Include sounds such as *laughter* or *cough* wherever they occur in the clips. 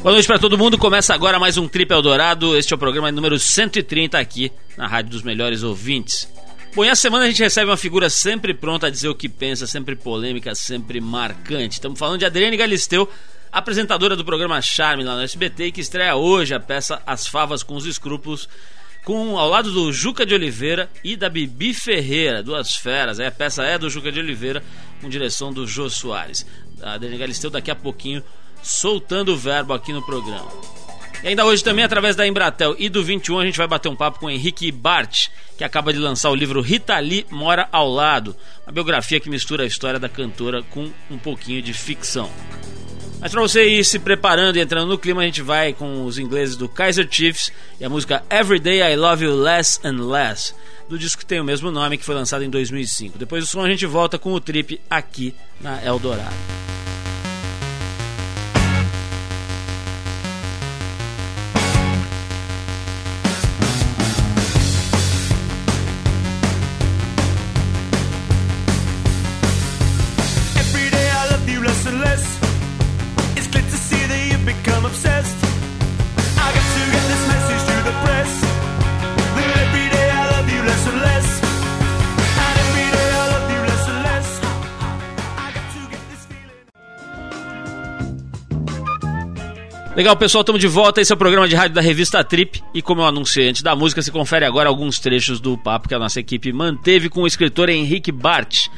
Boa noite para todo mundo. Começa agora mais um Trip Eldorado. Este é o programa número 130 aqui na Rádio dos Melhores Ouvintes. Bom, e a semana a gente recebe uma figura sempre pronta a dizer o que pensa, sempre polêmica, sempre marcante. Estamos falando de Adriane Galisteu, apresentadora do programa Charme lá no SBT, que estreia hoje a peça As Favas com os Escrúpulos, com ao lado do Juca de Oliveira e da Bibi Ferreira, duas feras. A peça é do Juca de Oliveira, com direção do Jô Soares. A Adriane Galisteu daqui a pouquinho soltando o verbo aqui no programa. E ainda hoje também, através da Embratel e do 21, a gente vai bater um papo com o Henrique Bart, que acaba de lançar o livro Rita Lee Mora ao Lado, uma biografia que mistura a história da cantora com um pouquinho de ficção. Mas para você ir se preparando e entrando no clima, a gente vai com os ingleses do Kaiser Chiefs e a música Every Day I Love You Less and Less, do disco que tem o mesmo nome, que foi lançado em 2005. Depois do som, a gente volta com o trip aqui na Eldorado. Legal, pessoal, estamos de volta. Esse é o programa de rádio da revista Trip. E como eu anunciei antes da música, se confere agora alguns trechos do papo que a nossa equipe manteve com o escritor Henrique Bart,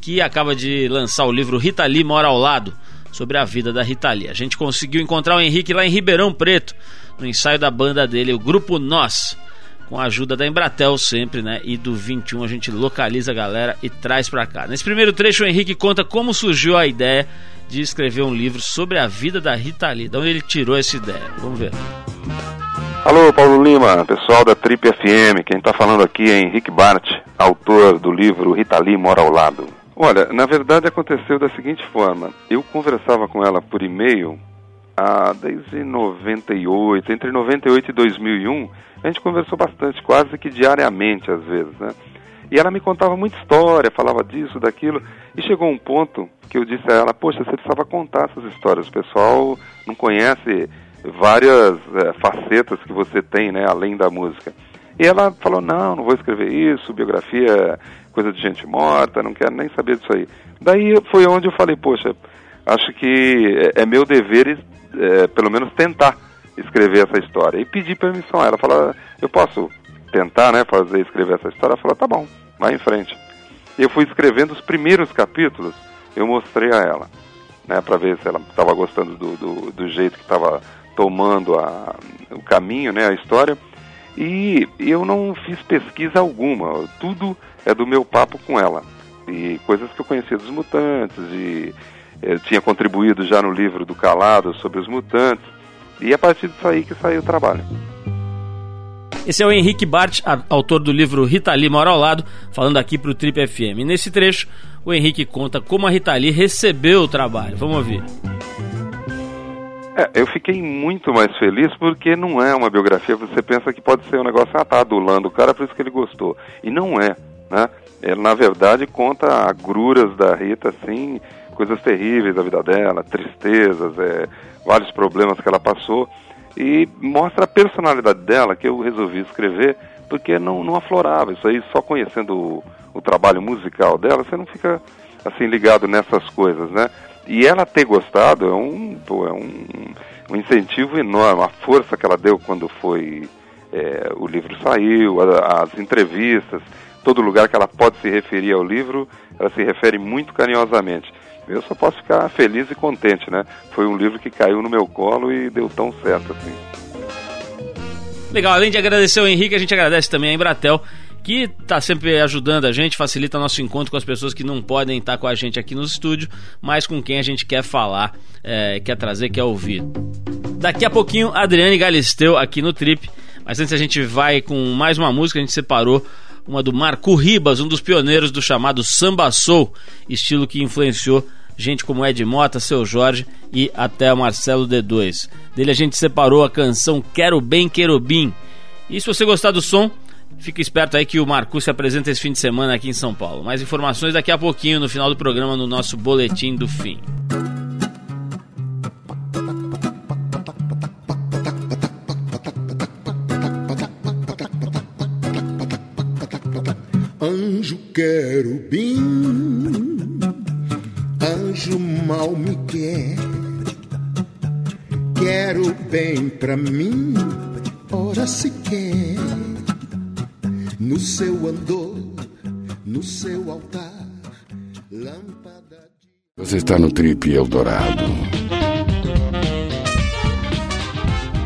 que acaba de lançar o livro Rita Lee Mora ao Lado, sobre a vida da Rita Lee. A gente conseguiu encontrar o Henrique lá em Ribeirão Preto, no ensaio da banda dele, o Grupo Nós. Com a ajuda da Embratel sempre, né? E do 21 a gente localiza a galera e traz pra cá. Nesse primeiro trecho, o Henrique conta como surgiu a ideia de escrever um livro sobre a vida da Rita Lee. De onde ele tirou essa ideia? Vamos ver. Alô, Paulo Lima, pessoal da Trip FM. Quem está falando aqui é Henrique Bart, autor do livro Rita Lee Mora ao Lado. Olha, na verdade aconteceu da seguinte forma: eu conversava com ela por e-mail desde 98, entre 98 e 2001. A gente conversou bastante, quase que diariamente às vezes, né? E ela me contava muita história, falava disso, daquilo. E chegou um ponto que eu disse a ela: Poxa, você precisava contar essas histórias. O pessoal não conhece várias é, facetas que você tem, né, além da música. E ela falou: Não, não vou escrever isso, biografia é coisa de gente morta, não quero nem saber disso aí. Daí foi onde eu falei: Poxa, acho que é, é meu dever, é, pelo menos, tentar escrever essa história. E pedi permissão a ela: falou, Eu posso tentar, né, fazer escrever essa história? Ela falou: Tá bom vai em frente. E eu fui escrevendo os primeiros capítulos, eu mostrei a ela, né, para ver se ela estava gostando do, do, do, jeito que estava tomando a, o caminho, né, a história. E eu não fiz pesquisa alguma, tudo é do meu papo com ela. E coisas que eu conhecia dos mutantes, e eu tinha contribuído já no livro do Calado sobre os mutantes. E é a partir disso aí que saiu o trabalho. Esse é o Henrique Bart, autor do livro Rita Lee Mora ao Lado, falando aqui para o Trip FM. E nesse trecho, o Henrique conta como a Rita Lee recebeu o trabalho. Vamos ouvir. É, eu fiquei muito mais feliz porque não é uma biografia. Você pensa que pode ser um negócio, ah, tá adulando o cara, por isso que ele gostou. E não é, né? Ele, na verdade, conta agruras da Rita, assim, coisas terríveis da vida dela, tristezas, é, vários problemas que ela passou e mostra a personalidade dela que eu resolvi escrever porque não, não aflorava. Isso aí só conhecendo o, o trabalho musical dela você não fica assim ligado nessas coisas né? E ela ter gostado é um é um, um incentivo enorme. A força que ela deu quando foi é, o livro saiu a, as entrevistas todo lugar que ela pode se referir ao livro ela se refere muito carinhosamente eu só posso ficar feliz e contente, né? Foi um livro que caiu no meu colo e deu tão certo assim. Legal, além de agradecer o Henrique, a gente agradece também a Embratel, que está sempre ajudando a gente, facilita nosso encontro com as pessoas que não podem estar com a gente aqui no estúdio, mas com quem a gente quer falar, é, quer trazer, quer ouvir. Daqui a pouquinho, Adriane Galisteu aqui no Trip, mas antes a gente vai com mais uma música, a gente separou uma do Marco Ribas, um dos pioneiros do chamado samba soul, estilo que influenciou gente como Ed Mota, Seu Jorge e até Marcelo D2. Dele a gente separou a canção Quero Bem Querubim. E se você gostar do som, fica esperto aí que o Marco se apresenta esse fim de semana aqui em São Paulo. Mais informações daqui a pouquinho no final do programa no nosso boletim do fim. Querubim, anjo mal me quer. Quero bem pra mim, ora se quer. No seu andor, no seu altar, lâmpada de. Você está no Trip Eldorado.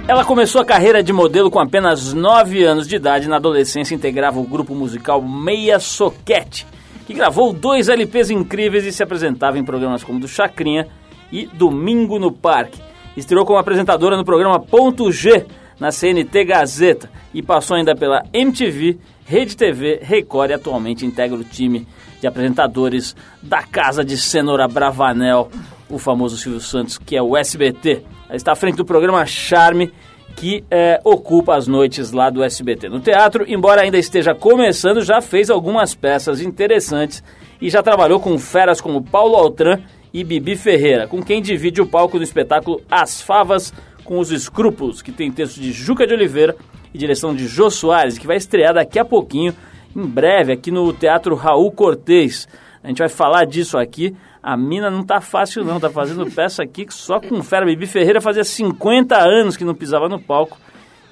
Ela começou a carreira de modelo com apenas 9 anos de idade. Na adolescência, integrava o grupo musical Meia Soquete, que gravou dois LPs incríveis e se apresentava em programas como do Chacrinha e Domingo no Parque. Estreou como apresentadora no programa Ponto G, na CNT Gazeta, e passou ainda pela MTV, Rede TV, Record e atualmente integra o time de apresentadores da Casa de Cenoura Bravanel, o famoso Silvio Santos, que é o SBT. Está à frente do programa Charme, que é, ocupa as noites lá do SBT. No teatro, embora ainda esteja começando, já fez algumas peças interessantes e já trabalhou com feras como Paulo Altran e Bibi Ferreira, com quem divide o palco do espetáculo As Favas com os Escrúpulos, que tem texto de Juca de Oliveira e direção de Jô Soares, que vai estrear daqui a pouquinho, em breve, aqui no Teatro Raul Cortez. A gente vai falar disso aqui. A mina não tá fácil não, tá fazendo peça aqui só com fera. Bibi Ferreira fazia 50 anos que não pisava no palco.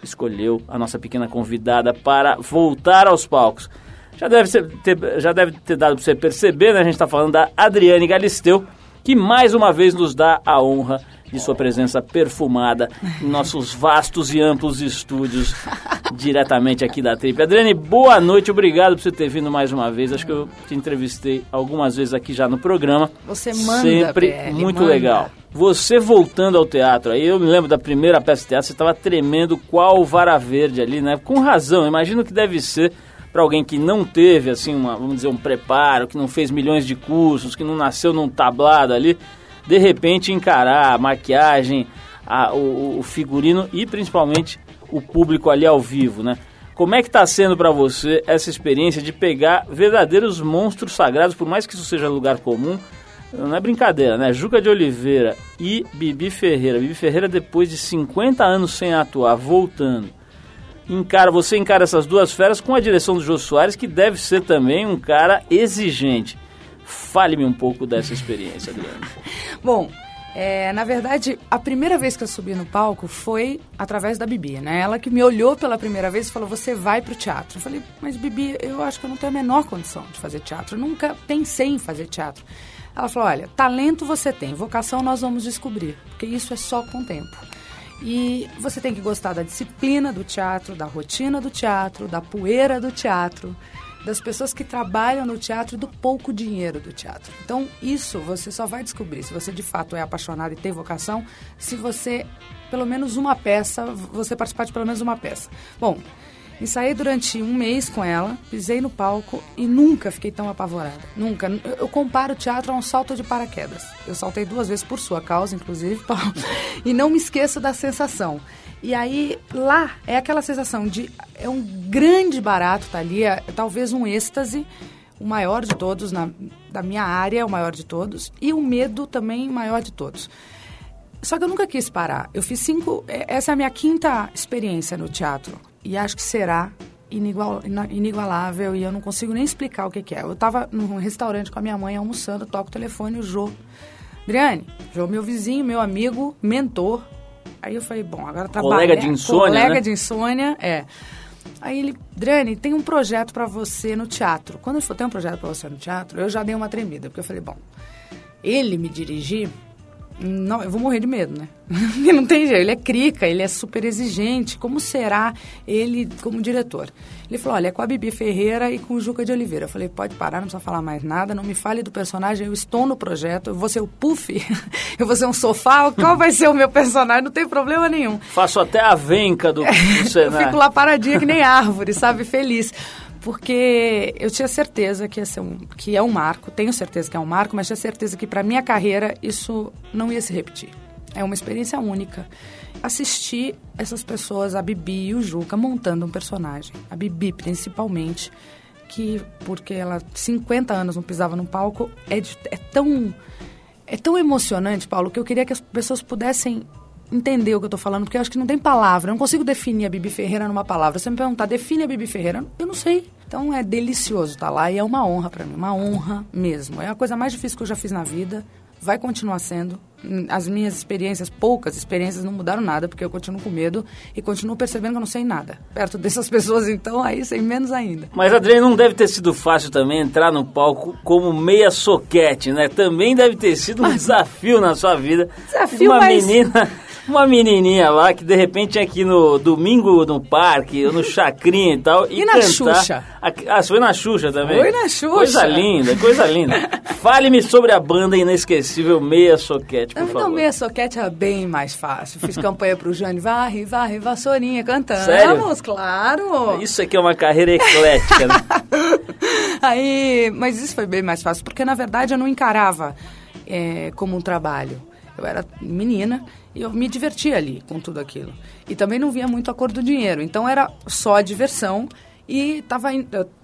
Escolheu a nossa pequena convidada para voltar aos palcos. Já deve, ser, ter, já deve ter dado para você perceber, né? A gente está falando da Adriane Galisteu, que mais uma vez nos dá a honra de sua presença perfumada em nossos vastos e amplos estúdios, *laughs* diretamente aqui da Trip. Adriane, boa noite, obrigado por você ter vindo mais uma vez. Acho que eu te entrevistei algumas vezes aqui já no programa. Você manda, Sempre PL, muito manda. legal. Você voltando ao teatro, aí eu me lembro da primeira peça de teatro, você estava tremendo qual vara verde ali, né? Com razão, imagino que deve ser para alguém que não teve, assim, uma, vamos dizer, um preparo, que não fez milhões de cursos, que não nasceu num tablado ali, de repente encarar a maquiagem, a- o, o figurino e principalmente o público ali ao vivo, né? Como é que está sendo para você essa experiência de pegar verdadeiros monstros sagrados, por mais que isso seja lugar comum, não é brincadeira, né? Juca de Oliveira e Bibi Ferreira. Bibi Ferreira, depois de 50 anos sem atuar, voltando. Encara, você encara essas duas feras com a direção do Jô Soares, que deve ser também um cara exigente. Fale-me um pouco dessa experiência, Adriano. *laughs* Bom, é, na verdade, a primeira vez que eu subi no palco foi através da Bibi, né? Ela que me olhou pela primeira vez e falou: Você vai pro teatro. Eu falei: Mas Bibi, eu acho que eu não tenho a menor condição de fazer teatro. Eu nunca pensei em fazer teatro. Ela falou: Olha, talento você tem, vocação nós vamos descobrir, porque isso é só com o tempo. E você tem que gostar da disciplina do teatro, da rotina do teatro, da poeira do teatro, das pessoas que trabalham no teatro e do pouco dinheiro do teatro. Então, isso você só vai descobrir se você de fato é apaixonado e tem vocação, se você, pelo menos uma peça, você participar de pelo menos uma peça. Bom, ensaiei durante um mês com ela, pisei no palco e nunca fiquei tão apavorada. Nunca. Eu comparo o teatro a um salto de paraquedas. Eu saltei duas vezes por sua causa, inclusive, *laughs* Paulo, e não me esqueço da sensação. E aí, lá, é aquela sensação de... É um grande barato, tá ali, é talvez um êxtase, o maior de todos, na, da minha área, o maior de todos, e o medo também maior de todos. Só que eu nunca quis parar. Eu fiz cinco... é- Essa é a minha quinta experiência no teatro. E acho que será inigual, inigualável e eu não consigo nem explicar o que, que é. Eu estava num restaurante com a minha mãe almoçando, toco o telefone, o Jô. Adriane, Jô, meu vizinho, meu amigo, mentor. Aí eu falei, bom, agora trabalha. Colega de insônia, Colega né? de insônia, é. Aí ele, Adriane, tem um projeto para você no teatro. Quando ele falou, tem um projeto para você no teatro, eu já dei uma tremida, porque eu falei, bom, ele me dirigir, não, eu vou morrer de medo, né? *laughs* Não tem jeito, ele é crica, ele é super exigente. Como será ele como diretor? Ele falou: olha, é com a Bibi Ferreira e com o Juca de Oliveira. Eu falei: pode parar, não precisa falar mais nada, não me fale do personagem, eu estou no projeto, eu vou ser o Puff, *laughs* eu vou ser um sofá, qual vai ser o meu personagem? Não tem problema nenhum. Faço até a venca do, do *laughs* Eu cenário. fico lá paradinha que nem árvore, sabe? Feliz. Porque eu tinha certeza que, ia ser um, que é um marco, tenho certeza que é um marco, mas tinha certeza que para minha carreira isso não ia se repetir. É uma experiência única. Assistir essas pessoas, a Bibi e o Juca, montando um personagem. A Bibi, principalmente, que, porque ela 50 anos não pisava no palco, é, de- é tão é tão emocionante, Paulo, que eu queria que as pessoas pudessem entender o que eu tô falando, porque eu acho que não tem palavra. Eu não consigo definir a Bibi Ferreira numa palavra. Se você me perguntar, define a Bibi Ferreira, eu não sei. Então é delicioso estar lá e é uma honra para mim, uma honra mesmo. É a coisa mais difícil que eu já fiz na vida, vai continuar sendo. As minhas experiências, poucas experiências, não mudaram nada, porque eu continuo com medo e continuo percebendo que eu não sei nada. Perto dessas *laughs* pessoas, então, aí sei menos ainda. Mas, Adriane, não deve ter sido fácil também entrar no palco como meia soquete, né? Também deve ter sido um *laughs* desafio na sua vida. Desafio, Uma mas... menina uma menininha lá que de repente aqui no domingo no parque, ou no chacrinha e tal. E, E na cantar. Xuxa? Ah, foi na Xuxa também? Foi na Xuxa. Coisa linda, coisa linda. *laughs* Fale-me sobre a banda inesquecível Meia Soquete, por Então, favor. meia soquete era bem mais fácil. Fiz campanha pro Jane Varre, Varre, Vassourinha, cantamos, Sério? claro. Isso aqui é uma carreira eclética, né? *laughs* Aí, mas isso foi bem mais fácil, porque na verdade eu não encarava é, como um trabalho. Eu era menina e eu me divertia ali com tudo aquilo. E também não via muito a cor do dinheiro. Então era só a diversão e tava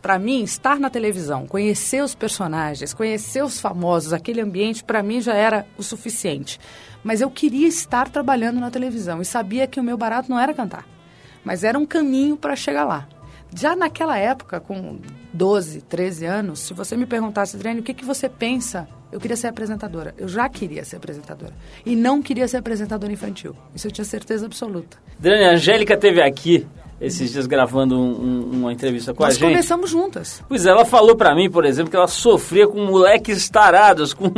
para mim estar na televisão, conhecer os personagens, conhecer os famosos, aquele ambiente para mim já era o suficiente. Mas eu queria estar trabalhando na televisão e sabia que o meu barato não era cantar, mas era um caminho para chegar lá. Já naquela época, com 12, 13 anos, se você me perguntasse, Adriane, o que, que você pensa? Eu queria ser apresentadora. Eu já queria ser apresentadora. E não queria ser apresentadora infantil. Isso eu tinha certeza absoluta. Adriane, a Angélica teve aqui esses dias gravando um- um- uma entrevista com Nós a gente. começamos juntas. Pois é, ela falou pra mim, por exemplo, que ela sofria com moleques tarados, com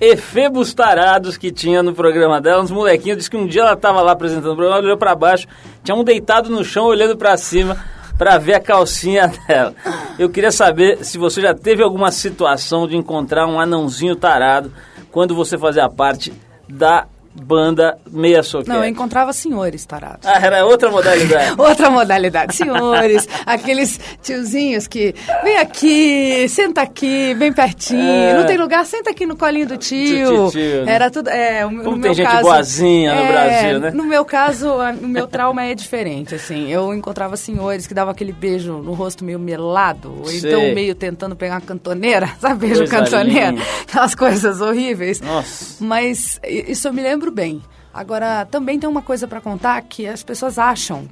efebos tarados que tinha no programa dela, uns molequinhos. Disse que um dia ela tava lá apresentando o programa, ela olhou pra baixo, tinha um deitado no chão olhando pra cima pra ver a calcinha *laughs* dela. Eu queria saber se você já teve alguma situação de encontrar um anãozinho tarado quando você fazia parte da banda Meia Soquete. Não, eu encontrava senhores tarados. Ah, era outra modalidade. *laughs* Outra modalidade, senhores, *laughs* aqueles tiozinhos que vem aqui, senta aqui, bem pertinho, É. não tem lugar, senta aqui no colinho do tio. Tio, tio, né? Era tudo, é, o, Como no tem meu gente caso, boazinha no é, Brasil, né? No meu caso, o meu trauma é diferente, assim. Eu encontrava senhores que davam aquele beijo no rosto meio melado, ou então meio tentando pegar uma cantoneira, *laughs* sabe, beijo Coisa cantoneira, linda. aquelas coisas horríveis. Nossa. Mas isso eu me lembro bem. Agora, também tem uma coisa para contar que as pessoas acham.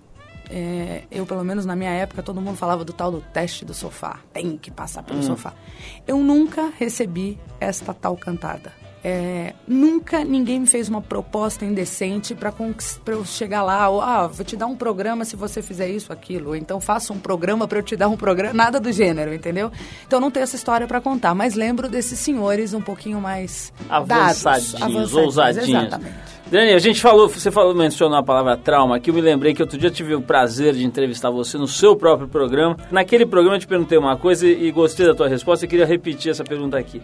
é, eu, pelo menos na minha época, todo mundo falava do tal do teste do sofá. Tem que passar pelo sofá. Eu nunca recebi esta tal cantada. É, nunca ninguém me fez uma proposta indecente para eu chegar lá, ou, ah, vou te dar um programa se você fizer isso, aquilo, ou então faça um programa para eu te dar um programa, nada do gênero, entendeu? Então não tenho essa história para contar, mas lembro desses senhores um pouquinho mais dados, avançadinhos, ousadinhos. Exatamente. Dani, a gente falou, você falou, mencionou a palavra trauma aqui, eu me lembrei que outro dia eu tive o prazer de entrevistar você no seu próprio programa. Naquele programa eu te perguntei uma coisa e, e gostei da tua resposta e queria repetir essa pergunta aqui.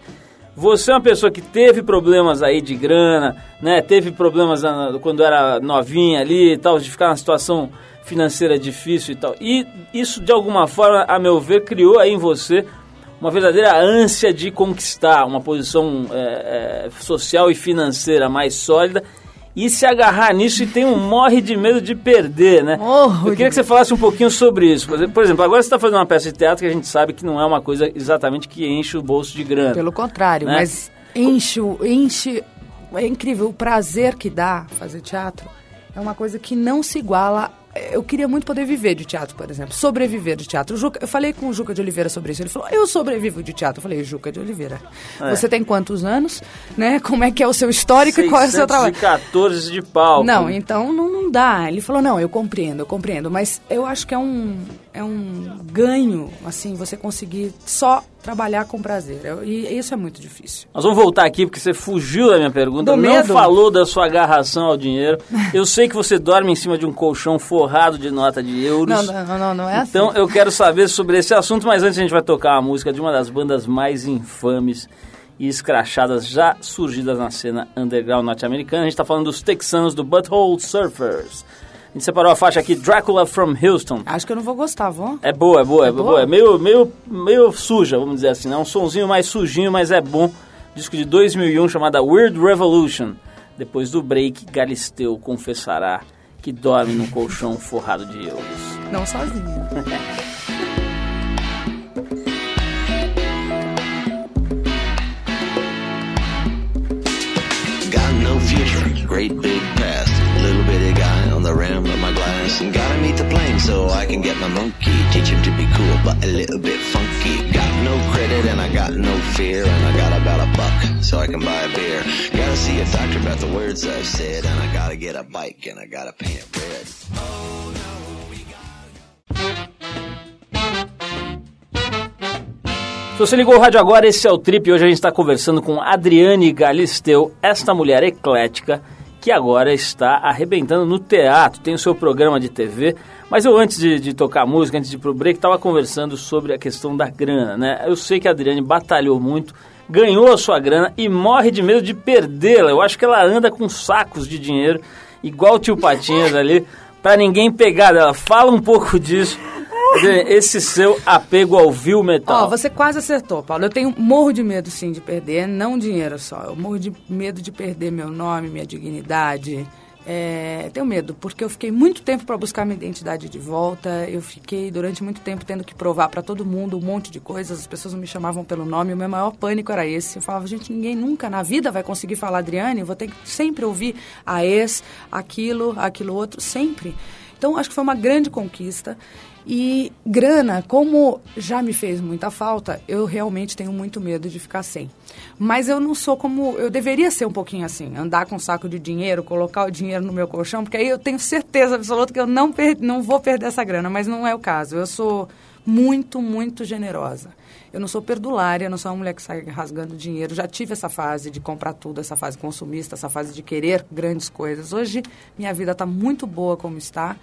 Você é uma pessoa que teve problemas aí de grana, né? Teve problemas quando era novinha ali e tal, de ficar numa situação financeira difícil e tal. E isso, de alguma forma, a meu ver, criou aí em você uma verdadeira ânsia de conquistar uma posição é, é, social e financeira mais sólida e se agarrar nisso e tem um morre de medo de perder, né? Morro Eu queria que você falasse um pouquinho sobre isso. Por exemplo- agora você está fazendo uma peça de teatro que a gente sabe que não é uma coisa exatamente que enche o bolso de grana. Pelo contrário, Né? mas enche, o- enche. É incrível, o prazer que dá fazer teatro é uma coisa que não se iguala. Eu queria muito poder viver de teatro, por exemplo, sobreviver de teatro. Juca- eu falei com o Juca de Oliveira sobre isso. Ele falou: Eu sobrevivo de teatro. Eu falei: Juca de Oliveira, É. você tem quantos anos? Né? Como é que é o seu histórico e qual é o seu trabalho? 614 de palco. Não, então não, não dá. Ele falou, não, eu compreendo, eu compreendo. Mas eu acho que é um, é um ganho, assim, você conseguir só trabalhar com prazer. E isso é muito difícil. Nós vamos voltar aqui porque você fugiu da minha pergunta, Do não medo? falou da sua agarração ao dinheiro. *laughs* Eu sei que você dorme em cima de um colchão forrado de nota de euros. Não, não, não, não é assim. Então eu quero saber sobre esse assunto, mas antes a gente vai tocar uma música de uma das bandas mais infames e escrachadas já surgidas na cena underground norte-americana. A gente está falando dos texanos do Butthole Surfers. A gente separou a faixa aqui, Dracula from Houston. Acho que eu não vou gostar, vou? É boa, é boa, é, É boa. boa? É meio, meio, meio suja, vamos dizer assim. É um sonzinho mais sujinho, mas é bom. Disco de 2001 chamada Weird Revolution. Depois do break, Galisteu confessará que dorme num colchão forrado de euros. Não sozinha. *laughs* My monkey. Teach him to be cool but a little bit funky. Got no credit and I got no fear and I got about a buck so I can buy a beer. Gotta see a doctor about the words I've said and I gotta get a bike and I gotta paint red. Se você ligou o rádio agora, esse é o Trip. Hoje a gente está conversando com Adriane Galisteu, esta mulher eclética que agora está arrebentando no teatro, tem o seu programa de TV. Mas eu, antes de, de tocar música, antes de ir pro break, estava conversando sobre a questão da grana, né? Eu sei que a Adriane batalhou muito, ganhou a sua grana e morre de medo de perdê-la. Eu acho que ela anda com sacos de dinheiro, igual o tio Patinhas ali, para ninguém pegar dela. Fala um pouco disso esse seu apego ao vil metal. Ó, você quase acertou, Paulo. Eu tenho morro de medo, sim, de perder, não dinheiro só. Eu morro de medo de perder meu nome, minha dignidade. É, tenho medo, porque eu fiquei muito tempo para buscar minha identidade de volta. Eu fiquei durante muito tempo tendo que provar para todo mundo um monte de coisas. As pessoas me chamavam pelo nome. O meu maior pânico era esse. Eu falava, gente, ninguém nunca na vida vai conseguir falar Adriane. Eu vou ter que sempre ouvir a ex, aquilo, aquilo outro, sempre. Então, acho que foi uma grande conquista. E grana, como já me fez muita falta, eu realmente tenho muito medo de ficar sem. Mas eu não sou como. Eu deveria ser um pouquinho assim, andar com um saco de dinheiro, colocar o dinheiro no meu colchão, porque aí eu tenho certeza absoluta que eu não, per, não vou perder essa grana, mas não é o caso. Eu sou muito, muito generosa. Eu não sou perdulária, não sou uma mulher que sai rasgando dinheiro. Já tive essa fase de comprar tudo, essa fase consumista, essa fase de querer grandes coisas. Hoje minha vida está muito boa como está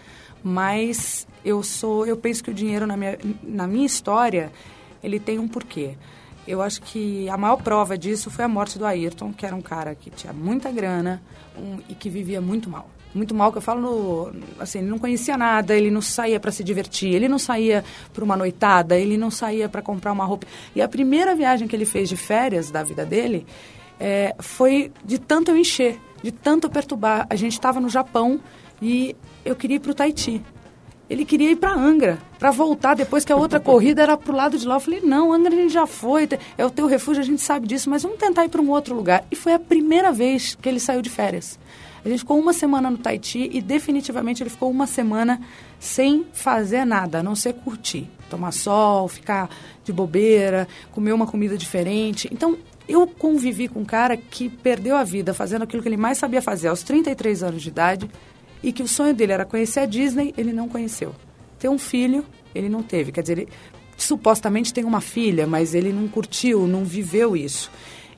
mas eu sou, eu penso que o dinheiro na minha, na minha história ele tem um porquê. Eu acho que a maior prova disso foi a morte do Ayrton, que era um cara que tinha muita grana um, e que vivia muito mal. Muito mal, que eu falo, no, assim, ele não conhecia nada, ele não saía para se divertir, ele não saía para uma noitada, ele não saía para comprar uma roupa. E a primeira viagem que ele fez de férias da vida dele é, foi de tanto eu encher, de tanto eu perturbar. A gente estava no Japão e eu queria ir para o Tahiti. Ele queria ir para Angra, para voltar depois que a outra *laughs* corrida era para o lado de lá. Eu falei, não, Angra a gente já foi, é o teu refúgio, a gente sabe disso, mas vamos tentar ir para um outro lugar. E foi a primeira vez que ele saiu de férias. A gente ficou uma semana no Tahiti e definitivamente ele ficou uma semana sem fazer nada, a não ser curtir. Tomar sol, ficar de bobeira, comer uma comida diferente. Então, eu convivi com um cara que perdeu a vida fazendo aquilo que ele mais sabia fazer aos 33 anos de idade, e que o sonho dele era conhecer a Disney, ele não conheceu. Ter um filho, ele não teve. Quer dizer, ele supostamente tem uma filha, mas ele não curtiu, não viveu isso.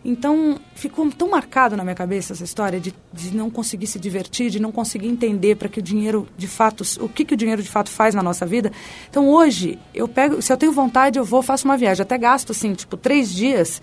Então, ficou tão marcado na minha cabeça essa história de, de não conseguir se divertir, de não conseguir entender para que o dinheiro de fato, o que, que o dinheiro de fato faz na nossa vida. Então, hoje, eu pego, se eu tenho vontade, eu vou, faço uma viagem. Até gasto, assim, tipo, três dias,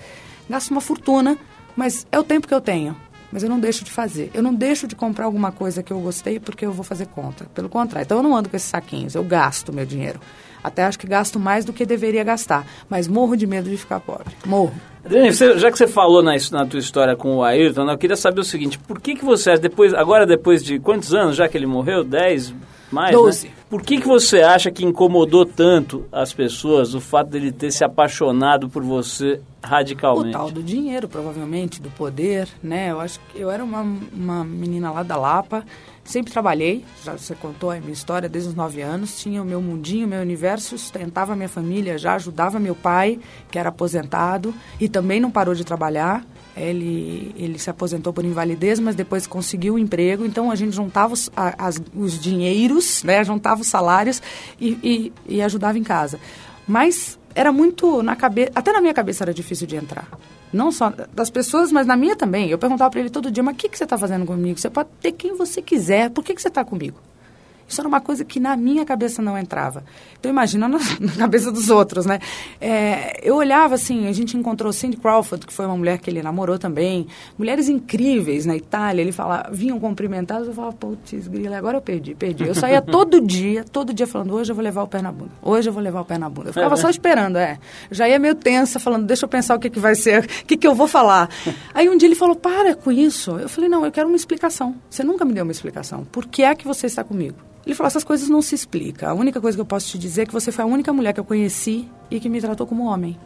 gasto uma fortuna, mas é o tempo que eu tenho mas eu não deixo de fazer. Eu não deixo de comprar alguma coisa que eu gostei porque eu vou fazer conta. Pelo contrário. Então eu não ando com esses saquinhos, eu gasto meu dinheiro. Até acho que gasto mais do que deveria gastar, mas morro de medo de ficar pobre. Morro. Adriane, já que você falou na, na tua história com o Ayrton, eu queria saber o seguinte, por que, que você, depois, agora depois de quantos anos já que ele morreu? 10, mais, Doze. Né? Por que, que você acha que incomodou tanto as pessoas o fato dele ter se apaixonado por você radicalmente? O tal do dinheiro, provavelmente, do poder, né? Eu acho que eu era uma, uma menina lá da Lapa, sempre trabalhei, já você contou a minha história desde os nove anos, tinha o meu mundinho, o meu universo, sustentava a minha família, já ajudava meu pai, que era aposentado, e também não parou de trabalhar. Ele, ele se aposentou por invalidez, mas depois conseguiu um emprego. Então a gente juntava os, as, os dinheiros, né? juntava os salários e, e, e ajudava em casa. Mas era muito na cabeça, até na minha cabeça era difícil de entrar. Não só das pessoas, mas na minha também. Eu perguntava para ele todo dia, mas o que, que você está fazendo comigo? Você pode ter quem você quiser, por que, que você está comigo? Isso era uma coisa que na minha cabeça não entrava. Então, imagina na, *laughs* na cabeça dos outros, né? É, eu olhava assim, a gente encontrou Cindy Crawford, que foi uma mulher que ele namorou também. Mulheres incríveis na Itália. Ele falava, vinham cumprimentadas, eu falava, putz, grila, agora eu perdi, perdi. Eu saía todo dia, todo dia falando, hoje eu vou levar o pé na bunda. Hoje eu vou levar o pé na bunda. Eu ficava é, só esperando, é. Já ia meio tensa, falando, deixa eu pensar o que, que vai ser, o que, que eu vou falar. Aí um dia ele falou, para com isso. Eu falei, não, eu quero uma explicação. Você nunca me deu uma explicação. Por que é que você está comigo? Ele falou: essas coisas não se explicam. A única coisa que eu posso te dizer é que você foi a única mulher que eu conheci e que me tratou como homem,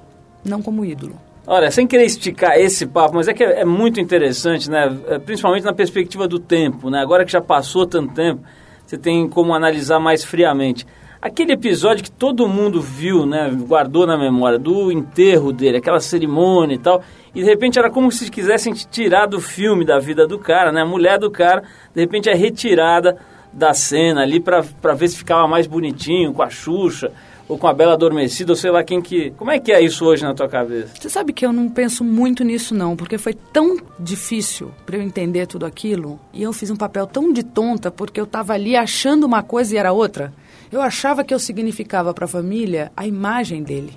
não como ídolo. Olha, sem querer esticar esse papo, mas é que é, é muito interessante, né? É, principalmente na perspectiva do tempo, né? Agora que já passou tanto tempo, você tem como analisar mais friamente. Aquele episódio que todo mundo viu, né, guardou na memória, do enterro dele, aquela cerimônia e tal, e de repente era como se quisessem tirar do filme da vida do cara, né? A mulher do cara, de repente é retirada da cena ali para ver se ficava mais bonitinho com a Xuxa ou com a Bela Adormecida, ou sei lá quem que... Como é que é isso hoje na tua cabeça? Você sabe que eu não penso muito nisso não, porque foi tão difícil para eu entender tudo aquilo, e eu fiz um papel tão de tonta porque eu estava ali achando uma coisa e era outra. Eu achava que eu significava para a família a imagem dele.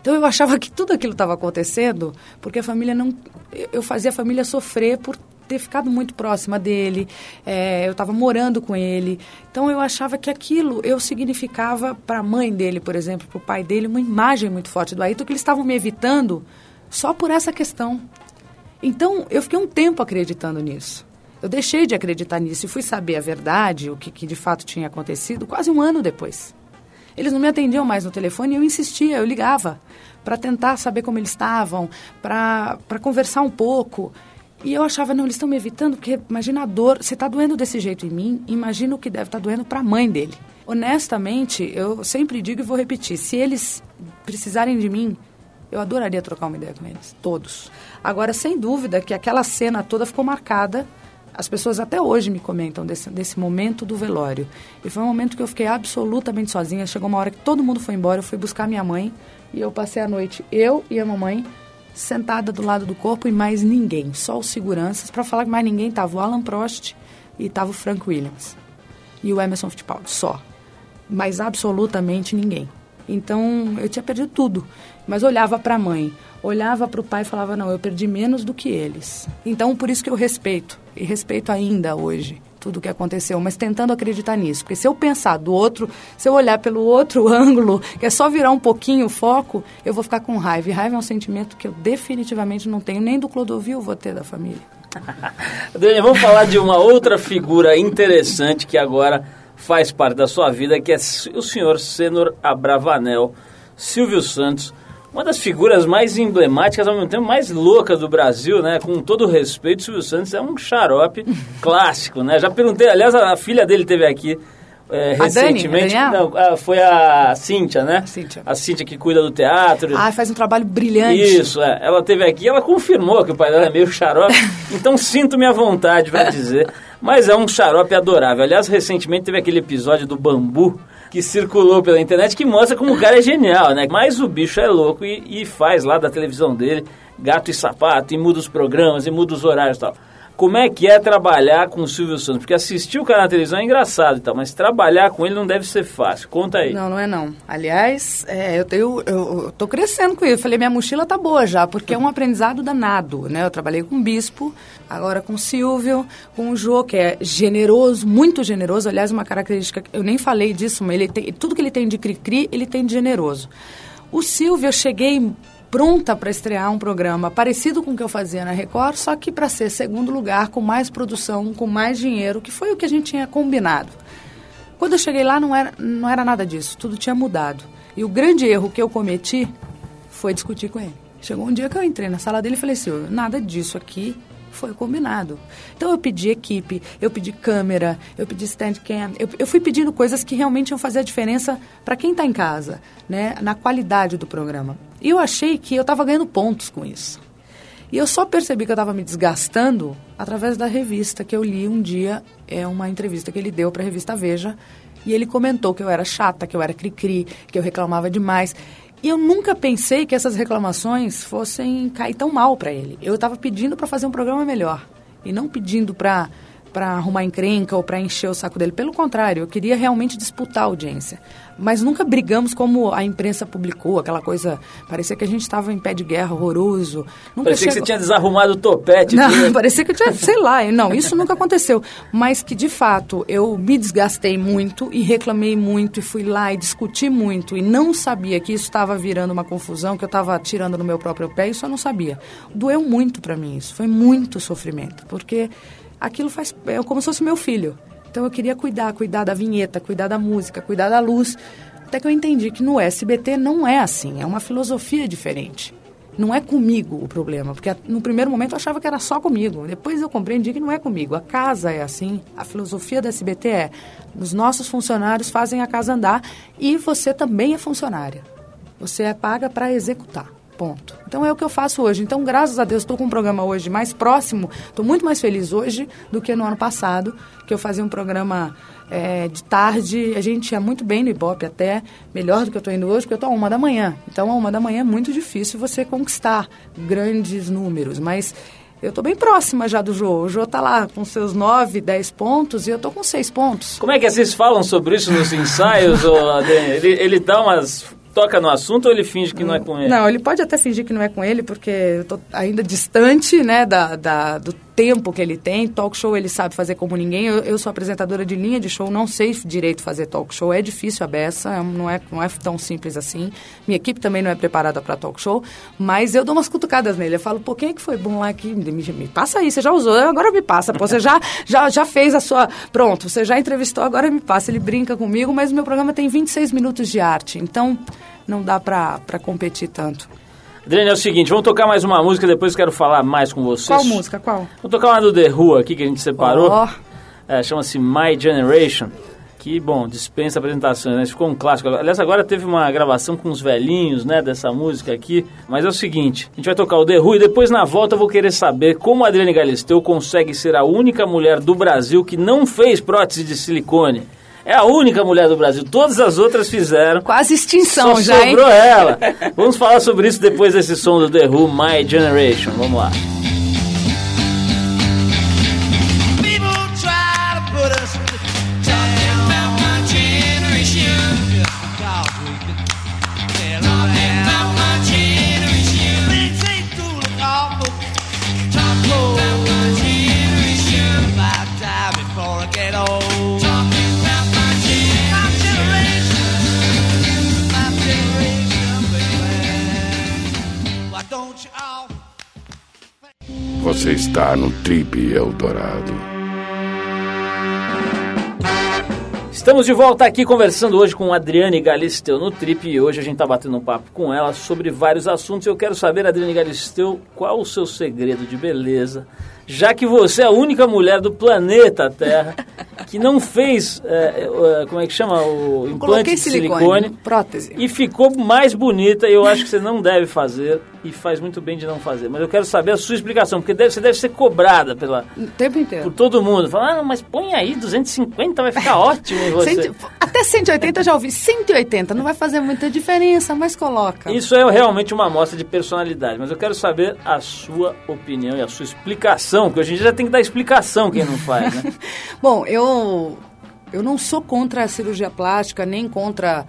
Então eu achava que tudo aquilo estava acontecendo porque a família não. Eu fazia a família sofrer por ter ficado muito próxima dele, é, eu estava morando com ele. Então eu achava que aquilo eu significava para a mãe dele, por exemplo, para o pai dele, uma imagem muito forte do Ayrton, que eles estavam me evitando só por essa questão. Então eu fiquei um tempo acreditando nisso. Eu deixei de acreditar nisso e fui saber a verdade, o que, que de fato tinha acontecido, quase um ano depois. Eles não me atendiam mais no telefone e eu insistia, eu ligava para tentar saber como eles estavam, para conversar um pouco. E eu achava, não, eles estão me evitando, porque imagina a dor, se está doendo desse jeito em mim, imagina o que deve estar tá doendo para a mãe dele. Honestamente, eu sempre digo e vou repetir, se eles precisarem de mim, eu adoraria trocar uma ideia com eles, todos. Agora, sem dúvida que aquela cena toda ficou marcada, as pessoas até hoje me comentam desse, desse momento do velório. E foi um momento que eu fiquei absolutamente sozinha, chegou uma hora que todo mundo foi embora, eu fui buscar minha mãe, e eu passei a noite, eu e a mamãe, sentada do lado do corpo e mais ninguém, só os seguranças. Para falar que mais ninguém estava o Alan Prost e estava o Frank Williams e o Emerson Fittipaldi, só. Mas absolutamente ninguém. Então eu tinha perdido tudo. Mas olhava para a mãe, olhava para o pai e falava: não, eu perdi menos do que eles. Então por isso que eu respeito, e respeito ainda hoje tudo o que aconteceu, mas tentando acreditar nisso. Porque se eu pensar do outro, se eu olhar pelo outro *laughs* ângulo, que é só virar um pouquinho o foco, eu vou ficar com raiva. E raiva é um sentimento que eu definitivamente não tenho, nem do Clodovil vou ter da família. *laughs* Dani, vamos falar de uma outra figura interessante que agora faz parte da sua vida, que é o senhor Senor Abravanel, Silvio Santos, uma das figuras mais emblemáticas, ao mesmo tempo mais loucas do Brasil, né? Com todo o respeito, Silvio Santos é um xarope *laughs* clássico, né? Já perguntei, aliás, a, filha dele teve aqui é, recentemente. Dani, não, a, foi a Cíntia, né? Cíntia. A Cíntia que cuida do teatro. Ah, faz um trabalho brilhante. Isso, é. Ela teve aqui ela confirmou que o pai dela é meio xarope. *laughs* então sinto-me à vontade para dizer. Mas é um xarope adorável. Aliás, recentemente teve aquele episódio do bambu que circulou pela internet que mostra como o cara é genial, né? Mas o bicho é louco e, e faz lá da televisão dele gato e sapato, e muda os programas, e muda os horários e tal. Como é que é trabalhar com o Silvio Santos? Porque assistir o cara na televisão é engraçado e tal, mas trabalhar com ele não deve ser fácil. Conta aí. Não, não é não. Aliás, é, eu, tenho, eu, eu tô crescendo com isso. Eu falei, minha mochila tá boa já, porque é um aprendizado danado, né? Eu trabalhei com o Bispo, agora com o Silvio, com o Jô, que é generoso, muito generoso. Aliás, uma característica, eu nem falei disso, mas ele tem, tudo que ele tem de cri-cri, ele tem de generoso. O Silvio, eu cheguei pronta para estrear um programa parecido com o que eu fazia na Record, só que para ser segundo lugar, com mais produção, com mais dinheiro, que foi o que a gente tinha combinado. Quando eu cheguei lá, não era, não era nada disso, tudo tinha mudado. E o grande erro que eu cometi foi discutir com ele. Chegou um dia que eu entrei na sala dele e falei assim: nada disso aqui foi combinado. Então eu pedi equipe, eu pedi câmera, eu pedi standcam, eu, eu fui pedindo coisas que realmente iam fazer a diferença para quem está em casa, né, na qualidade do programa. E eu achei que eu estava ganhando pontos com isso. E eu só percebi que eu estava me desgastando através da revista que eu li um dia, é uma entrevista que ele deu para a revista Veja, e ele comentou que eu era chata, que eu era cri-cri, que eu reclamava demais. E eu nunca pensei que essas reclamações fossem cair tão mal para ele. Eu estava pedindo para fazer um programa melhor e não pedindo para para arrumar encrenca ou para encher o saco dele. Pelo contrário, eu queria realmente disputar a audiência. Mas nunca brigamos como a imprensa publicou, aquela coisa. Parecia que a gente estava em pé de guerra horroroso. Nunca parecia chegou... que você tinha desarrumado o topete. Não, *laughs* parecia que eu tinha, sei lá. Não, isso nunca aconteceu. Mas que, de fato, eu me desgastei muito e reclamei muito e fui lá e discuti muito e não sabia que isso estava virando uma confusão, que eu estava tirando no meu próprio pé, isso eu não sabia. Doeu muito para mim isso. Foi muito sofrimento, porque aquilo faz é como se fosse meu filho. Então eu queria cuidar, cuidar da vinheta, cuidar da música, cuidar da luz. Até que eu entendi que no SBT não é assim, é uma filosofia diferente. Não é comigo o problema, porque no primeiro momento eu achava que era só comigo. Depois eu compreendi que não é comigo. A casa é assim. A filosofia da SBT é: os nossos funcionários fazem a casa andar e você também é funcionária. Você é paga para executar. Ponto. Então é o que eu faço hoje. Então, graças a Deus, estou com um programa hoje mais próximo. Estou muito mais feliz hoje do que no ano passado, que eu fazia um programa é, de tarde. A gente ia muito bem no Ibope até, melhor do que eu estou indo hoje, porque eu estou a uma da manhã. Então, a uma da manhã é muito difícil você conquistar grandes números. Mas eu estou bem próxima já do Jô. O Jô está lá com seus 9, 10 pontos e eu estou com 6 pontos. Como é que vocês falam sobre isso nos ensaios? Adriane? ele, ele dá umas toca no assunto ou ele finge que não é com ele? Não, ele pode até fingir que não é com ele, porque eu tô ainda distante, né, da, da- do tempo que ele tem. Talk show ele sabe fazer como ninguém. Eu, eu sou apresentadora de linha de show, não sei direito fazer talk show. É difícil a beça, é não é, não é tão simples assim. Minha equipe também não é preparada para talk show, mas eu dou umas cutucadas nele. Eu falo, pô, quem é que foi bom lá aqui? Me, me passa aí, você já usou, agora me passa. Pô, você já, já, já fez a sua... Pronto, você já entrevistou, agora me passa. Ele brinca comigo, mas o meu programa tem 26 minutos de arte, então não dá pra competir tanto. Adriane, é o seguinte, vamos tocar mais uma música, depois quero falar mais com vocês. Qual música? Qual? Vamos tocar uma do The Who aqui, que a gente separou. Ó. É, Chama-se My Generation. Que, bom, dispensa apresentações, né? Ficou um clássico. Aliás, agora teve uma gravação com os velhinhos, né, dessa música aqui. Mas é o seguinte, a gente vai tocar o The Who e depois na volta eu vou querer saber como a Adriane Galisteu consegue ser a única mulher do Brasil que não fez prótese de silicone. É a única mulher do Brasil. Todas as outras fizeram. Quase extinção Só já, hein? sobrou ela. Vamos falar sobre isso depois desse som do The Who, My Generation. Vamos lá. Você está no Trip Eldorado. Estamos de volta aqui conversando hoje com Adriane Galisteu no Trip e hoje a gente está batendo um papo com ela sobre vários assuntos. Eu quero saber, Adriane Galisteu, qual o seu segredo de beleza, já que você é a única mulher do planeta Terra que não fez, é, é, como é que chama, o implante Coloquei de silicone, silicone prótese. e ficou mais bonita. e Eu acho que você não deve fazer e faz muito bem de não fazer. Mas eu quero saber a sua explicação, porque deve, você deve ser cobrada pela, O tempo inteiro. por todo mundo. Fala, ah, mas põe aí 250, vai ficar *laughs* ótimo em você. Até 180 eu já ouvi. 180 não vai fazer muita diferença, mas coloca. Isso é realmente uma amostra de personalidade, mas eu quero saber a sua opinião e a sua explicação, porque hoje em dia já tem que dar explicação quem não faz, né? *laughs* Bom, eu, eu não sou contra a cirurgia plástica, nem contra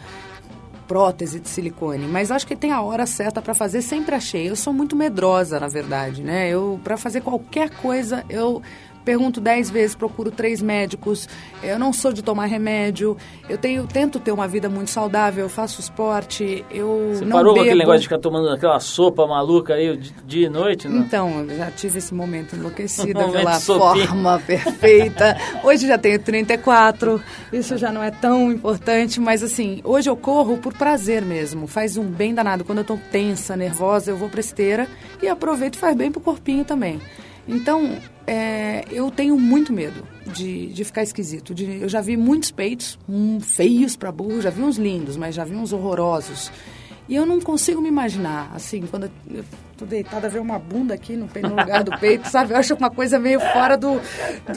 prótese de silicone, mas acho que tem a hora certa para fazer, sempre achei. Eu sou muito medrosa, na verdade, né? Eu para fazer qualquer coisa, eu pergunto dez vezes, procuro três médicos. Eu não sou de tomar remédio. Eu tenho tento ter uma vida muito saudável, eu faço esporte, eu Você não parou com bebo. aquele negócio de ficar tomando aquela sopa maluca aí de dia e noite, não? Então, eu já tive esse momento enlouquecida Momento pela forma perfeita. Hoje já tenho 34, isso já não é tão importante, mas assim, hoje eu corro por prazer mesmo. Faz um bem danado. Quando eu tô tensa, nervosa, eu vou pra esteira e aproveito e faz bem pro corpinho também. Então, é, eu tenho muito medo de, de ficar esquisito. De- eu já vi muitos peitos, hum, feios pra burro, já vi uns lindos, mas já vi uns horrorosos. E eu não consigo me imaginar, assim, quando eu- tô deitada, ver uma bunda aqui no, no lugar do peito, sabe? Eu acho uma coisa meio fora do,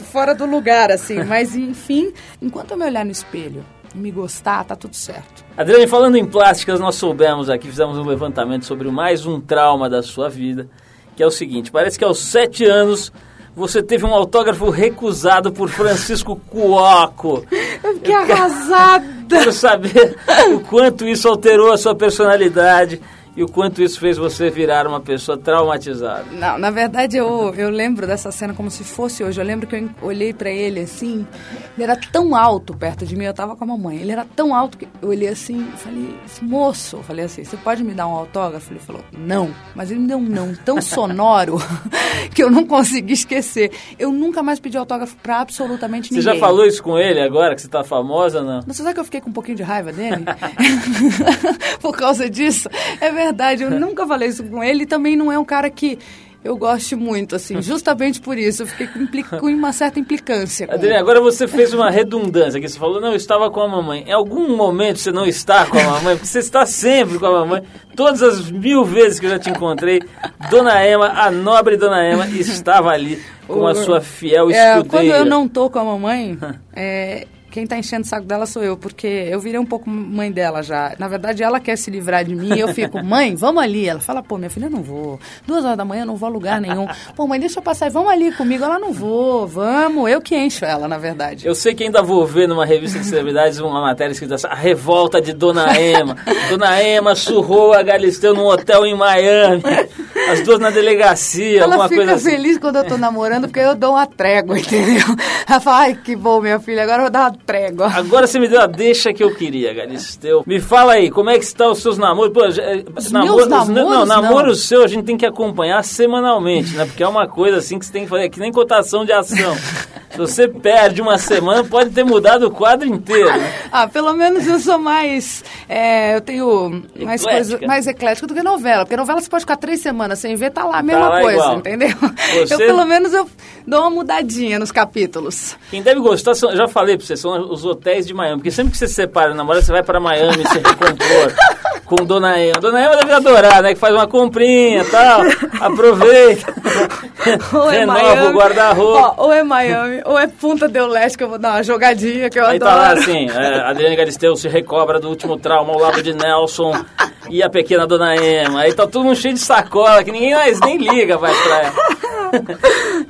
fora do lugar, assim. Mas, enfim, enquanto eu me olhar no espelho e me gostar, tá tudo certo. Adriane, falando em plásticas, nós soubemos aqui, fizemos um levantamento sobre mais um trauma da sua vida, que é o seguinte, parece que aos sete anos você teve um autógrafo recusado por Francisco Cuoco. Eu fiquei arrasada! Quero saber o quanto isso alterou a sua personalidade e o quanto isso fez você virar uma pessoa traumatizada. Não, na verdade eu, eu lembro dessa cena como se fosse hoje. Eu lembro que eu olhei pra ele assim, ele era tão alto perto de mim, eu tava com a mamãe. Ele era tão alto que eu olhei assim e falei, moço, eu falei assim, você pode me dar um autógrafo? Ele falou, não. Mas ele me deu um não tão sonoro *laughs* que eu não consegui esquecer. Eu nunca mais pedi autógrafo pra absolutamente Você ninguém. já falou isso com ele agora, que você tá famosa, não? Você sabe que eu fiquei com um pouquinho de raiva dele? *laughs* Por causa disso? É verdade. Verdade, eu nunca falei isso com ele. E também não é um cara que eu goste muito, assim. Justamente por isso. Eu fiquei com, com uma certa implicância. com Adriana, agora você fez uma redundância aqui. Você falou, não, eu estava com a mamãe. Em algum momento você não está com a mamãe, porque você está sempre com a mamãe. Todas as mil vezes que eu já te encontrei, Dona Ema, a nobre Dona Ema, estava ali com a sua fiel É, escudeira. quando eu não tô com a mamãe, *laughs* é, quem tá enchendo o saco dela sou eu, porque eu virei um pouco mãe dela já. Na verdade, ela quer se livrar de mim e eu fico, *laughs* mãe, vamos ali. Ela fala, pô, minha filha, eu não vou. Duas horas da manhã eu não vou a lugar nenhum. Pô, mãe, deixa eu passar, vamos ali comigo. Ela não vou, vamos. Eu que encho ela, na verdade. Eu sei que ainda vou ver numa revista de celebridades uma matéria escrita assim, a revolta de Dona Ema. Dona Ema surrou a Galisteu num hotel em Miami. As duas na delegacia, Ela alguma fica coisa assim. feliz quando eu tô namorando, porque eu dou uma trégua, *laughs* entendeu? Ela fala, ai, que bom, minha filha, agora eu vou dar uma trégua. *laughs* Agora você me deu a deixa que eu queria, Galisteu. Me fala aí, como é que estão os seus namoros? Pô, eh, Os namoro- meus Não, namoros, namoro não. seu a gente tem que acompanhar semanalmente, né? Porque é uma coisa assim que você tem que fazer, é que nem cotação de ação. *laughs* Se você perde uma semana, pode ter mudado o quadro inteiro. né? Ah, pelo menos eu sou mais. é, eu tenho mais Eclética. coisa, mais eclética do que novela. Porque novela você pode ficar três semanas sem ver, tá lá a mesma lá coisa, igual. entendeu? Você- Eu, pelo menos, eu dou uma mudadinha nos capítulos. Quem deve gostar, são, já falei pra você, são os hotéis de Miami. Porque sempre que você separa o namorado, você vai pra Miami se recompor *laughs* com Dona Ema. Dona Ema deve adorar, né? Que faz uma comprinha e tal. Aproveita. É Renova Miami, o guarda-roupa. ou é Miami, ou é Punta del Leste, que eu vou dar uma jogadinha, que eu Aí adoro. tá lá assim, é, Adriane Galisteu se recobra do último trauma ao lado de Nelson *laughs* e a pequena Dona Ema. Aí tá todo mundo cheio de sacola, que ninguém mais nem liga mais pra ela. *laughs*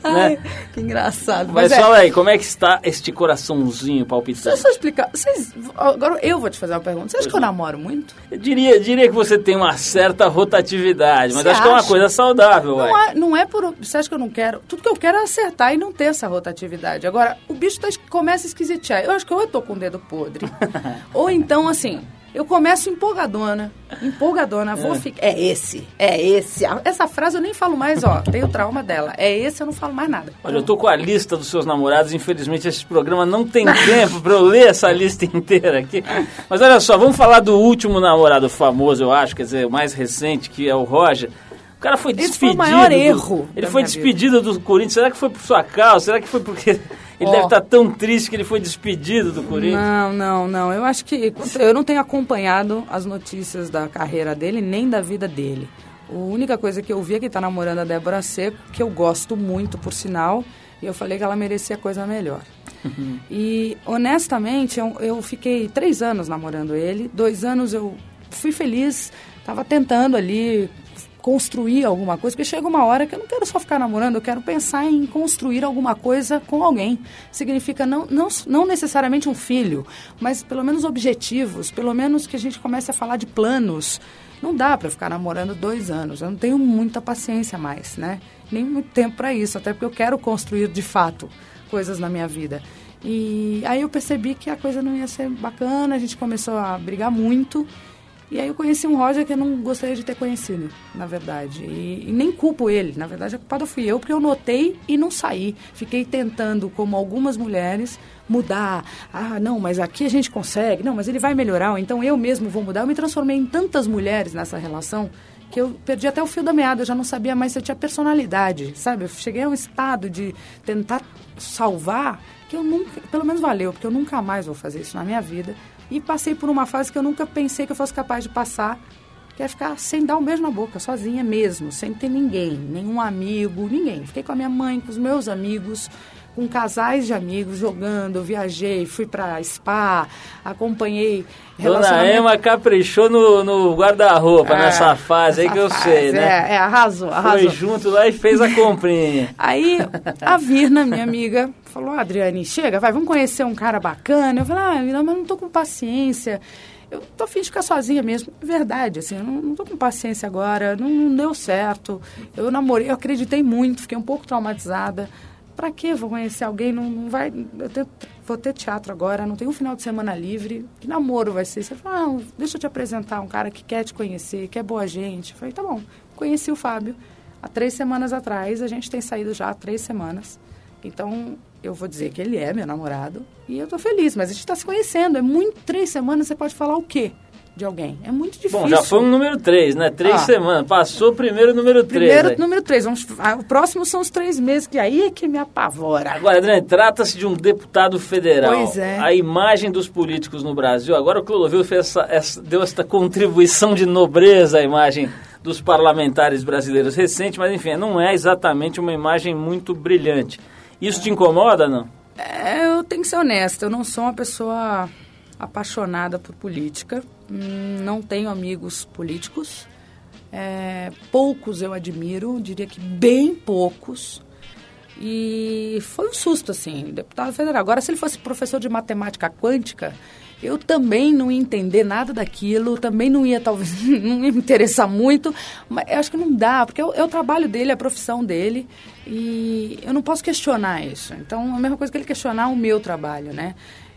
Ai, né? que engraçado. Mas Mas, é, fala aí, como é que está este coraçãozinho Deixa eu palpitante? só explicar. Vocês, agora eu vou te fazer uma pergunta. Você acha que eu namoro muito? Eu diria, diria que você tem uma certa rotatividade, mas Você acho que é uma acha? coisa saudável, Não é, não é por. Você acha que eu não quero? Tudo que eu quero é acertar e não ter essa rotatividade. Agora, o bicho tá, começa a esquisitear. Eu acho que ou eu tô com o dedo podre, *laughs* ou então, assim, eu começo empolgadona. Empolgadona. Vou ficar. É esse. É esse. Essa frase eu nem falo mais, ó. *laughs* Tenho trauma dela. É esse, eu não falo mais nada. Olha, eu tô com a lista dos seus namorados, infelizmente esse programa não tem tempo pra eu ler essa lista inteira aqui. Mas olha só, vamos falar do último namorado famoso, eu acho, quer dizer, o mais recente, que é o Roger. O cara foi Esse foi o despedido. maior do- erro Ele foi minha vida. despedido do Corinthians. Será que foi por sua causa? Será que foi porque ele Ó. deve estar tão triste que ele foi despedido do Corinthians? Não, não, não. Eu acho que eu não tenho acompanhado as notícias da carreira dele nem da vida dele. A única coisa que eu vi é que ele tá namorando a Débora Seco, que eu gosto muito, por sinal, e eu falei que ela merecia coisa melhor. *laughs* E, honestamente, eu, eu fiquei três anos namorando ele. Dois anos eu fui feliz, estava tentando ali construir alguma coisa, porque chega uma hora que eu não quero só ficar namorando, eu quero pensar em construir alguma coisa com alguém. Significa não, não, não necessariamente um filho, mas pelo menos objetivos, pelo menos que a gente comece a falar de planos. Não dá para ficar namorando dois anos, eu não tenho muita paciência mais, né? Nem muito tempo para isso, até porque eu quero construir de fato coisas na minha vida. E aí eu percebi que a coisa não ia ser bacana, a gente começou a brigar muito. E aí eu conheci um Roger que eu não gostaria de ter conhecido, na verdade. E, e nem culpo ele. Na verdade, a culpada fui eu, porque eu notei e não saí. Fiquei tentando, como algumas mulheres, mudar. Ah, não, mas aqui a gente consegue. Não, mas ele vai melhorar. Ou então eu mesmo vou mudar. Eu me transformei em tantas mulheres nessa relação que eu perdi até o fio da meada. Eu já não sabia mais se eu tinha personalidade, sabe? Eu cheguei a um estado de tentar salvar que eu nunca, pelo menos valeu, porque eu nunca mais vou fazer isso na minha vida. E passei por uma fase que eu nunca pensei que eu fosse capaz de passar, que é ficar sem dar um beijo na boca, sozinha mesmo, sem ter ninguém, nenhum amigo, ninguém. Fiquei com a minha mãe, com os meus amigos, com casais de amigos, jogando, eu viajei, fui pra spa, acompanhei Dona Ema caprichou no, no guarda-roupa É, nessa fase aí que eu essa sei, fase, né? É, é, arrasou, Foi arrasou. junto lá e fez a comprinha. *laughs* Aí a Virna, minha amiga, falou, "Ah, Adriane, chega, vai, vamos conhecer um cara bacana. Eu falei, ah, mas não tô com paciência. Eu tô afim de ficar sozinha mesmo. É Verdade, assim, eu não, não tô com paciência agora, não, não deu certo. Eu namorei, eu acreditei muito, fiquei um pouco traumatizada. Pra que vou conhecer alguém? Não, não vai. Eu tenho- vou ter teatro agora, não tenho um final de semana livre. Que namoro vai ser? Você falou, não, deixa eu te apresentar um cara que quer te conhecer, que é boa gente. Eu falei, tá bom. Conheci o Fábio há três semanas atrás, a gente tem saído já há três semanas. Então, eu vou dizer que ele é meu namorado e eu tô feliz, mas a gente está se conhecendo. É muito três semanas, você pode falar o quê? De alguém. É muito difícil. Bom, já foi um número 3, né? Três Ah. semanas. Passou o primeiro número 3. Primeiro, número 3. Vamos, ah, o próximo são os três meses, que aí é que me apavora. Agora, Adriane, trata-se de um deputado federal. Pois é. A imagem dos políticos no Brasil. Agora o Clodovil fez essa, essa- deu essa contribuição de nobreza à imagem dos parlamentares brasileiros recente, mas enfim, não é exatamente uma imagem muito brilhante. Isso te incomoda, não? É, eu tenho que ser honesta, eu não sou uma pessoa apaixonada por política, não tenho amigos políticos, É, poucos eu admiro, diria que bem poucos. E foi um susto, assim, deputado federal. Agora, se ele fosse professor de matemática quântica, eu também não ia entender nada daquilo, também não ia, talvez, *laughs* não ia me interessar muito, mas acho que não dá, porque é o, é o trabalho dele, é a profissão dele, e eu não posso questionar isso. Então, a mesma coisa que ele questionar o meu trabalho, né?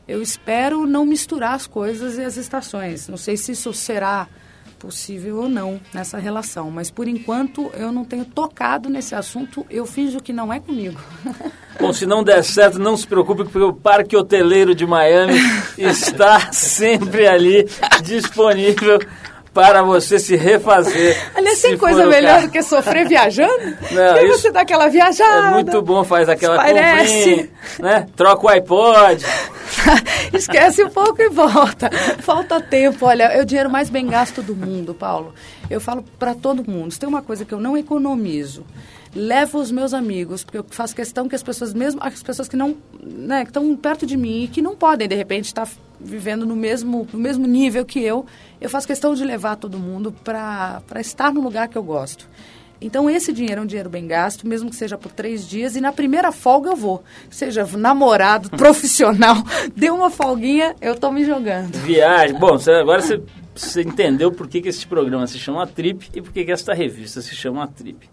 Eu espero não misturar as coisas e as estações. Não sei se isso será possível ou não nessa relação, mas por enquanto eu não tenho tocado nesse assunto, eu finjo que não é comigo. *laughs* Bom, se não der certo, não se preocupe, porque o Parque Hoteleiro de Miami *laughs* está sempre ali disponível para você se refazer. *laughs* Aliás, tem coisa melhor do que sofrer viajando? *laughs* Não, Porque isso você dá aquela viajada. É muito bom, faz aquela Parece. comprinha, né? Troca o iPod. *laughs* Esquece um pouco e volta. Falta tempo. Olha, é o dinheiro mais bem gasto do mundo, Paulo. Eu falo para todo mundo. Se tem uma coisa que eu não economizo, levo os meus amigos, porque eu faço questão que as pessoas, mesmo as pessoas que não, né, que estão perto de mim e que não podem de repente estar vivendo no mesmo, no mesmo nível que eu, eu faço questão de levar todo mundo para estar no lugar que eu gosto. Então, esse dinheiro é um dinheiro bem gasto, mesmo que seja por três dias, e na primeira folga eu vou. Seja namorado, *laughs* profissional, deu uma folguinha, eu tô me jogando. Viagem. Bom, você- agora você, você entendeu por que, que esse programa se chama Trip e por que, que esta revista se chama Trip.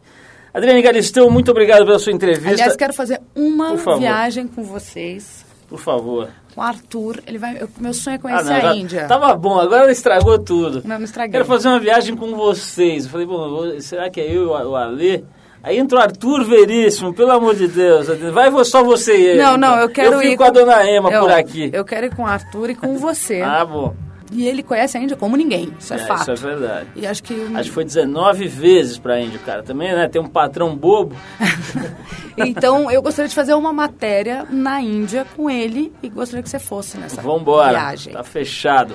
Adriane Galisteu, muito obrigado pela sua entrevista. Aliás, quero fazer uma viagem com vocês. Por favor. O Arthur. Ele vai, eu- meu sonho é Ah, conhecer não, a Índia. Tava bom, agora estragou tudo. Não, não estraguei. Quero fazer uma viagem com vocês. Eu falei, bom, será que é eu e o Alê? Aí entra o Arthur Veríssimo, pelo amor de Deus. Vai só você e ele. Não, não, então. eu quero eu fico ir com a dona Ema eu, por aqui. Eu quero ir com o Arthur e com você. Ah, bom. E ele conhece a Índia como ninguém. Isso é, É, fato. Isso é verdade. E acho que... Acho que foi 19 vezes pra Índio, cara. Também, né? Tem um patrão bobo. *laughs* Então, eu gostaria de fazer uma matéria na Índia com ele e gostaria que você fosse nessa Vambora. viagem. Tá fechado.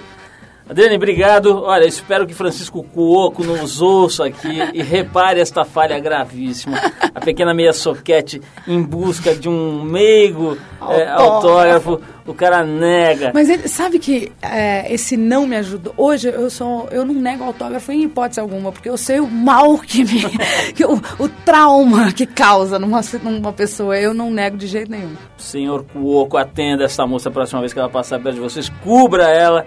Adriane, obrigado. Olha, espero que Francisco Cuoco nos ouça aqui e repare esta falha gravíssima. A pequena meia soquete em busca de um meigo *laughs* é, autógrafo. O cara nega. Mas ele sabe que é, esse não me ajudou. Hoje eu sou, eu não nego autógrafo em hipótese alguma, porque eu sei o mal que me, *laughs* que o, o trauma que causa numa, numa pessoa. Eu não nego de jeito nenhum. Senhor Cuoco, atenda essa moça a próxima vez que ela passar perto de vocês. Cubra ela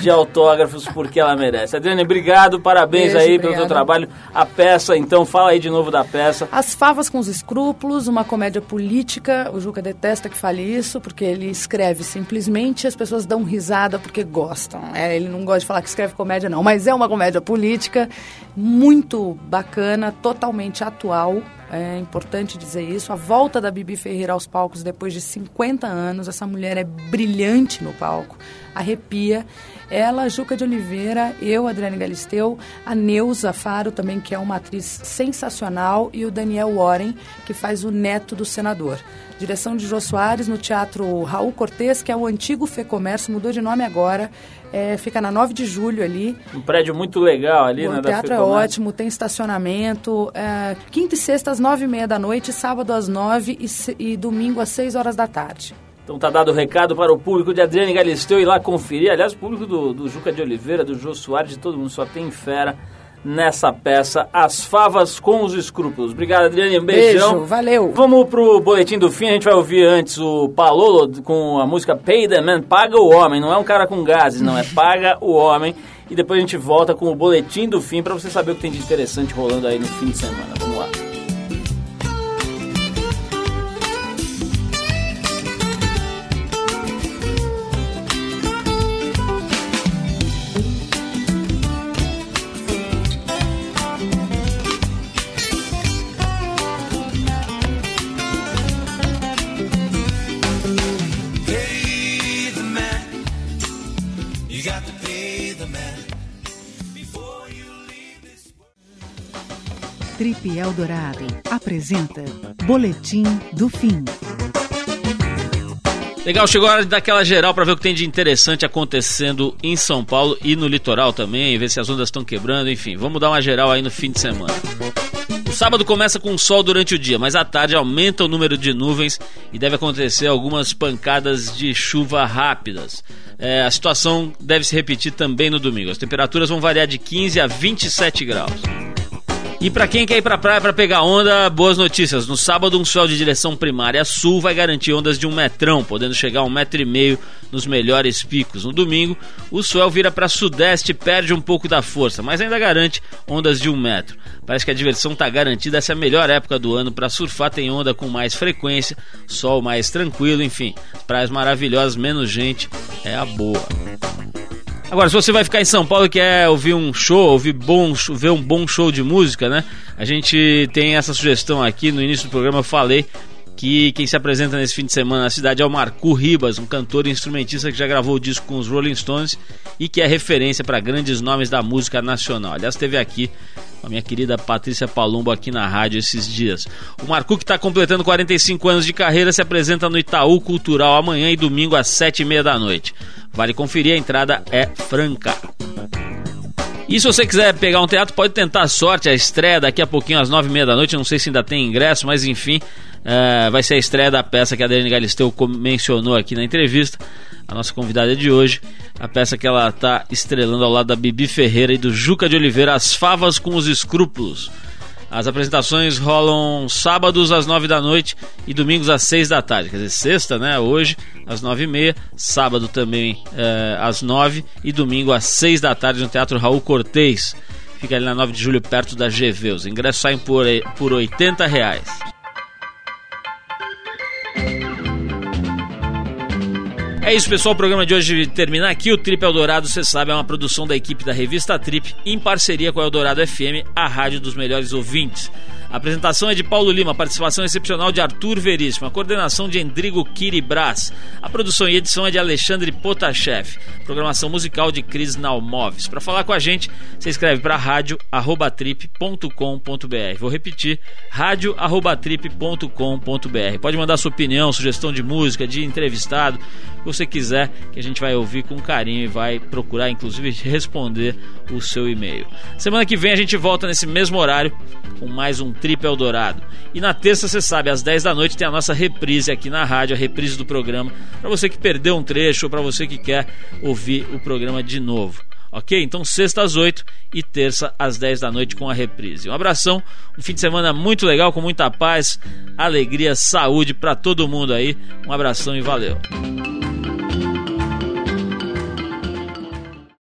de autógrafos porque ela merece. Adriane, obrigado. Parabéns Beijo, aí pelo obrigada. trabalho. A peça, então, fala aí de novo da peça. As Favas com os Escrúpulos, uma comédia política. O Juca detesta que fale isso, porque ele escreve simplesmente e as pessoas dão risada porque gostam. É, ele não gosta de falar que escreve comédia, não. Mas é uma comédia política muito bacana, totalmente atual. É importante dizer isso. A volta da Bibi Ferreira aos palcos depois de 50 anos. Essa mulher é brilhante no palco, arrepia. Ela, Juca de Oliveira, eu, Adriane Galisteu, a Neuza Faro também, que é uma atriz sensacional, e o Daniel Warren, que faz o neto do senador. Direção de Jô Soares no Teatro Raul Cortez, que é o antigo Fecomércio, mudou de nome agora. É, fica na 9 de julho ali. Um prédio muito legal ali, O né? da teatro é ótimo, tem estacionamento. É, quinta e sexta às nove e meia da noite, sábado às nove e, se- e domingo às seis horas da tarde. Então tá dado o recado para o público de Adriane Galisteu ir lá conferir. Aliás, o público do, do Juca de Oliveira, do Jô Soares, de todo mundo, só tem fera nessa peça As Favas com os Escrúpulos. Obrigado, Adriane. Um beijão. Beijo, valeu. Vamos pro boletim do fim. A gente vai ouvir antes o Palolo com a música Pay the Man. Paga o homem. Não é um cara com gases, não. É paga o homem. E depois a gente volta com o boletim do fim para você saber o que tem de interessante rolando aí no fim de semana. Eldorado apresenta Boletim do Fim. Legal, chegou a hora de dar aquela geral para ver o que tem de interessante acontecendo em São Paulo e no litoral também, ver se as ondas estão quebrando, enfim, vamos dar uma geral aí no fim de semana. O sábado começa com sol durante o dia, mas à tarde aumenta o número de nuvens e deve acontecer algumas pancadas de chuva rápidas. É, a situação deve se repetir também no domingo. As temperaturas vão variar de 15 a 27 graus. E para quem quer ir pra praia para pegar onda, boas notícias. No sábado, um sol de direção primária sul vai garantir ondas de um metrão, podendo chegar a um metro e meio nos melhores picos. No domingo, o swell vira para sudeste e perde um pouco da força, mas ainda garante ondas de um metro. Parece que a diversão está garantida. Essa é a melhor época do ano para surfar. Tem onda com mais frequência, sol mais tranquilo, enfim, praias maravilhosas, menos gente, é a boa. Agora, se você vai ficar em São Paulo e quer ouvir um show, ouvir bom, ver um bom show de música, né? A gente tem essa sugestão aqui. No início do programa eu falei que quem se apresenta nesse fim de semana na cidade é o Marco Ribas, um cantor e instrumentista que já gravou o disco com os Rolling Stones e que é referência para grandes nomes da música nacional. Aliás, esteve aqui com a minha querida Patrícia Palumbo aqui na rádio esses dias. O Marco, que está completando 45 anos de carreira, se apresenta no Itaú Cultural amanhã e domingo às 7h30 da noite. Vale conferir, a entrada é franca. E se você quiser pegar um teatro, pode tentar a sorte. A estreia daqui a pouquinho às nove e meia da noite. Não sei se ainda tem ingresso, mas enfim, é, vai ser a estreia da peça que a Adriane Galisteu mencionou aqui na entrevista. A nossa convidada de hoje. A peça que ela está estrelando ao lado da Bibi Ferreira e do Juca de Oliveira, As Favas com os Escrúpulos. As apresentações rolam sábados às nove da noite e domingos às seis da tarde. Quer dizer, sexta, né? Hoje às nove e meia, sábado também é, às nove e domingo às seis da tarde no Teatro Raul Cortez. Fica ali na 9 de julho, perto da GV. Os ingressos saem por, por 80 reais. É isso, pessoal. O programa de hoje termina aqui. O Trip Eldorado, você sabe, é uma produção da equipe da revista Trip, em parceria com a Eldorado FM, a rádio dos melhores ouvintes. A apresentação é de Paulo Lima, participação excepcional de Arthur Veríssimo, a coordenação de Endrigo Kiribras, a produção e edição é de Alexandre Potashev, programação musical de Cris Nalmoves. Para falar com a gente, você escreve para rádio@trip.com.br. Vou repetir, rádio@trip.com.br. Pode mandar sua opinião, sugestão de música, de entrevistado, o que você quiser, que a gente vai ouvir com carinho e vai procurar inclusive responder o seu e-mail. Semana que vem a gente volta nesse mesmo horário com mais um Trip Eldorado. E na terça, você sabe, às 10 da noite tem a nossa reprise aqui na rádio, a reprise do programa, para você que perdeu um trecho ou para você que quer ouvir o programa de novo. Ok? Então, sexta às 8 e terça às 10 da noite com a reprise. Um abração, um fim de semana muito legal, com muita paz, alegria, saúde para todo mundo aí. Um abração e valeu.